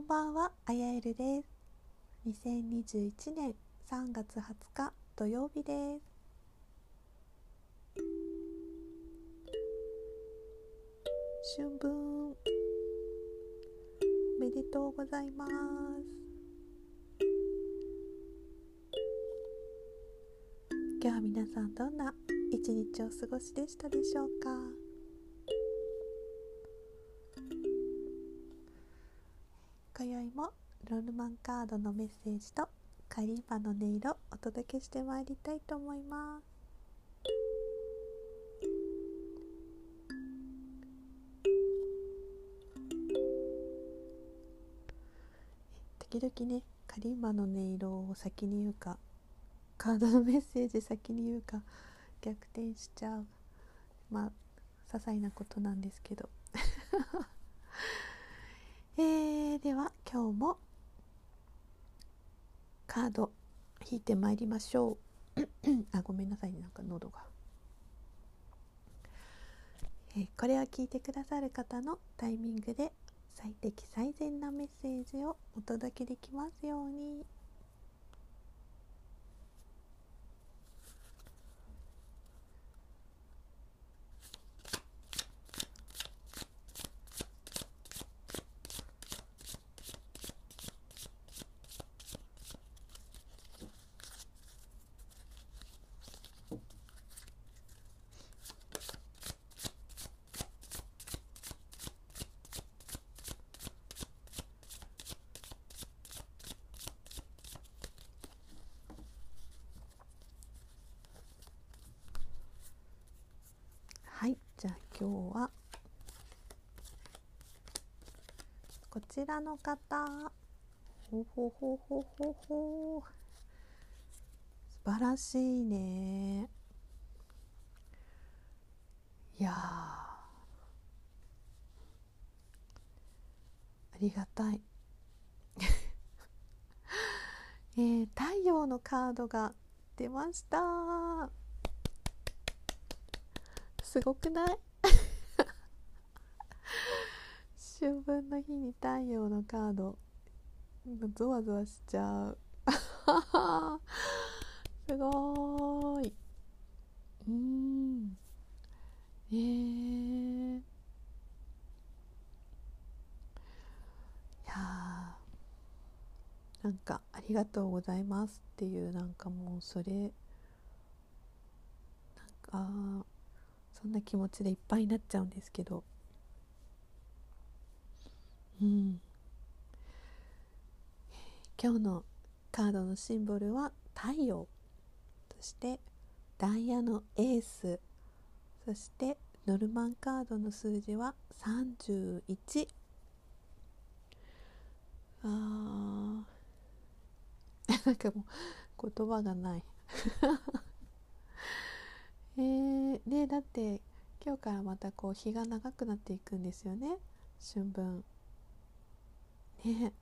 こんばんは、あやえるです。2021年3月20日土曜日です。春分。おめでとうございます。今日は皆さんどんな一日をお過ごしでしたでしょうか？今宵もロルマンカードのメッセージとカリーパの音色をお届けしてまいりたいと思います。時々ねカリンバの音色を先に言うかカードのメッセージ先に言うか逆転しちゃうまあ些細なことなんですけど。えー、では今日もカード引いてまいりましょう。あごめんなさいなんか喉が、えー、これを聞いてくださる方のタイミングで最適最善なメッセージをお届けできますように。はいじゃあ今日は。こちらの方。ほほほほほほ。素晴らしいね。いやありがたい。えー、太陽のカードが出ました。すごくない？春分の日に太陽のカード。ゾワゾワしちゃう。すごーい。うん。えー、いやなんか「ありがとうございます」っていうなんかもうそれ。なんかそんな気持ちでいっぱいになっちゃうんですけど。うん。今日のカードのシンボルは太陽そしてダイヤのエース。そしてノルマンカードの数字は31あー。なんかもう言葉がない。えー、ねだって今日からまたこう日が長くなっていくんですよね。春分。ね。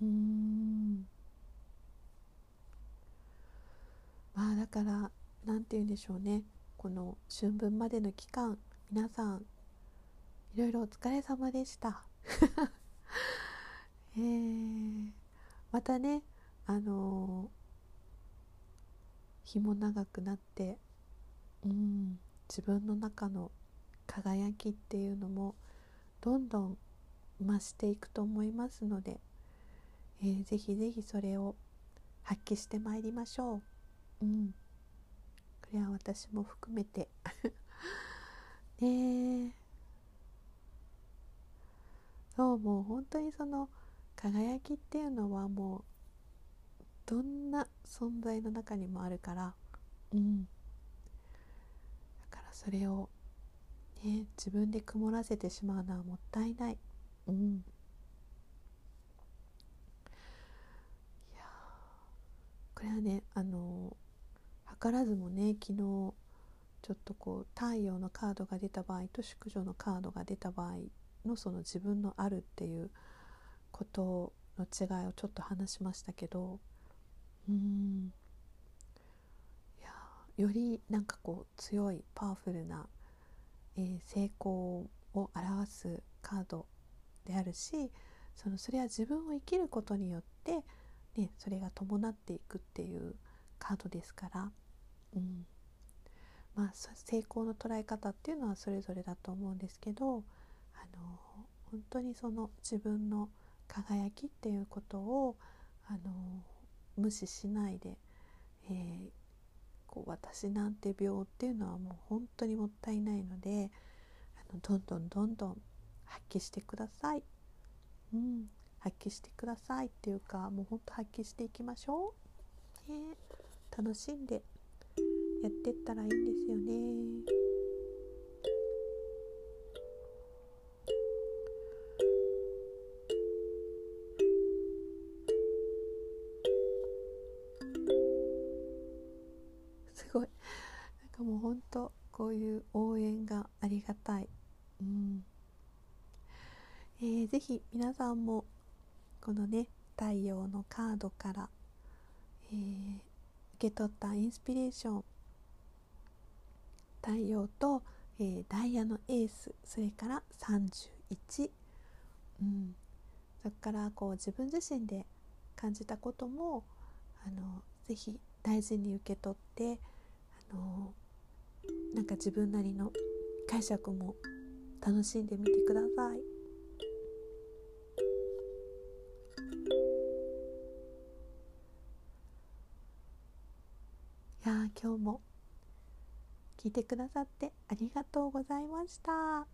うん。まあだから何て言うんでしょうね。この春分までの期間皆さんいろいろお疲れ様でした。えー、またねあのー、日も長くなってうん自分の中の輝きっていうのもどんどん増していくと思いますので、えー、ぜひぜひそれを発揮してまいりましょう。うん、これは私も含めて。ねそうもう本当にその輝きっていうのはもうどんな存在の中にもあるから。うん。だからそれをね自分で曇らせてしまうのはもったいない。うん。いやこれはねあの図らずもね昨日ちょっとこう太陽のカードが出た場合と淑女のカードが出た場合のその自分のあるっていうことの違いをちょっと話しましたけどうん。いやよりなんかこう強いパワフルな、えー、成功を表すカードであるしそのそれは自分を生きることによって、ね、それが伴っていくっていうカードですから、うん。まあ、成功の捉え方っていうのはそれぞれだと思うんですけどあの本当にその自分の輝きっていうことをあの無視しないで、えー、こう私なんて病っていうのはもう本当にもったいないのであのどんどんどんどん発揮してください。うん、発揮してくださいっていうかもうほんと発揮していきましょう。ね、楽しんでやってったらいいんですよね。すごいなんかもうほんとこういう応援がありがたい。えー、ぜひ皆さんもこのね太陽のカードから、えー、受け取ったインスピレーション太陽と、えー、ダイヤのエースそれから31、うん、そこからこう自分自身で感じたこともあのぜひ大事に受け取ってあのなんか自分なりの解釈も楽しんでみてください。今日も聞いてくださってありがとうございました。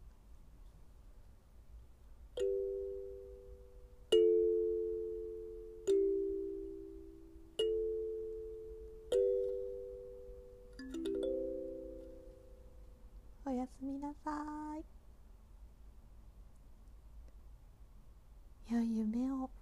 おやすみなさい。良い夢を。